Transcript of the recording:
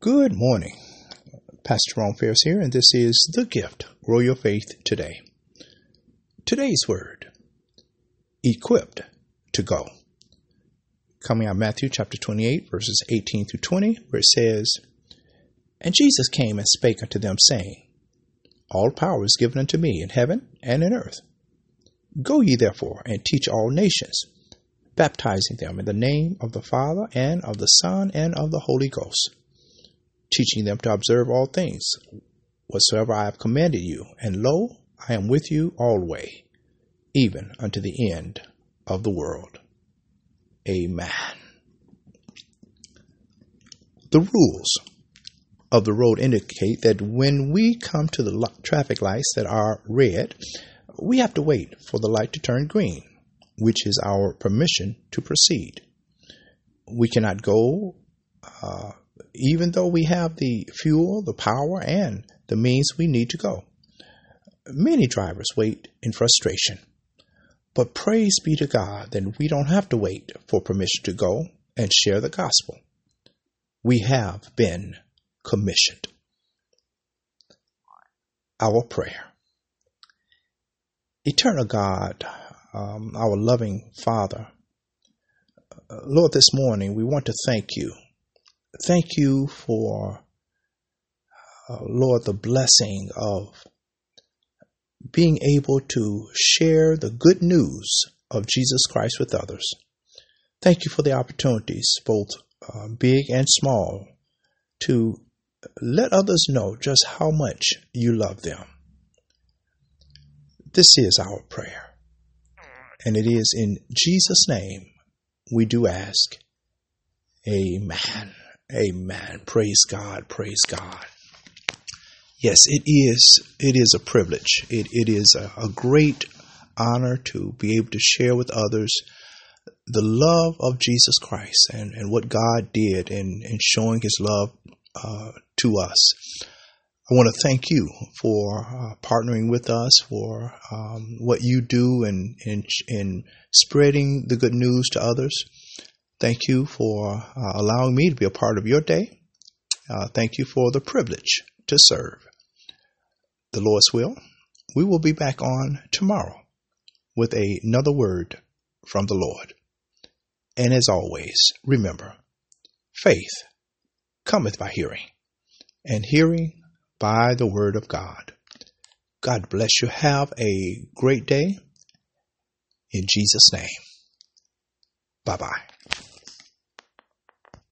Good morning. Pastor Ron Ferris here, and this is The Gift Grow Your Faith Today. Today's word equipped to go. Coming out of Matthew chapter 28, verses 18 through 20, where it says, And Jesus came and spake unto them, saying, All power is given unto me in heaven and in earth. Go ye therefore and teach all nations, baptizing them in the name of the Father and of the Son and of the Holy Ghost, teaching them to observe all things whatsoever I have commanded you. And lo, I am with you alway, even unto the end of the world. Amen. The rules of the road indicate that when we come to the traffic lights that are red, we have to wait for the light to turn green, which is our permission to proceed. We cannot go, uh, even though we have the fuel, the power, and the means we need to go. Many drivers wait in frustration. But praise be to God that we don't have to wait for permission to go and share the gospel. We have been commissioned. Our prayer. Eternal God, um, our loving Father, uh, Lord, this morning we want to thank you. Thank you for, uh, Lord, the blessing of being able to share the good news of Jesus Christ with others. Thank you for the opportunities, both uh, big and small, to let others know just how much you love them. This is our prayer. And it is in Jesus' name we do ask. Amen. Amen. Praise God. Praise God. Yes, it is. It is a privilege. It, it is a, a great honor to be able to share with others the love of Jesus Christ and, and what God did in, in showing his love uh, to us. I want to thank you for uh, partnering with us, for um, what you do in, in, in, spreading the good news to others. Thank you for uh, allowing me to be a part of your day. Uh, thank you for the privilege to serve. The Lord's will, we will be back on tomorrow with another word from the Lord. And as always, remember, faith cometh by hearing, and hearing by the word of God. God bless you. Have a great day. In Jesus' name. Bye bye.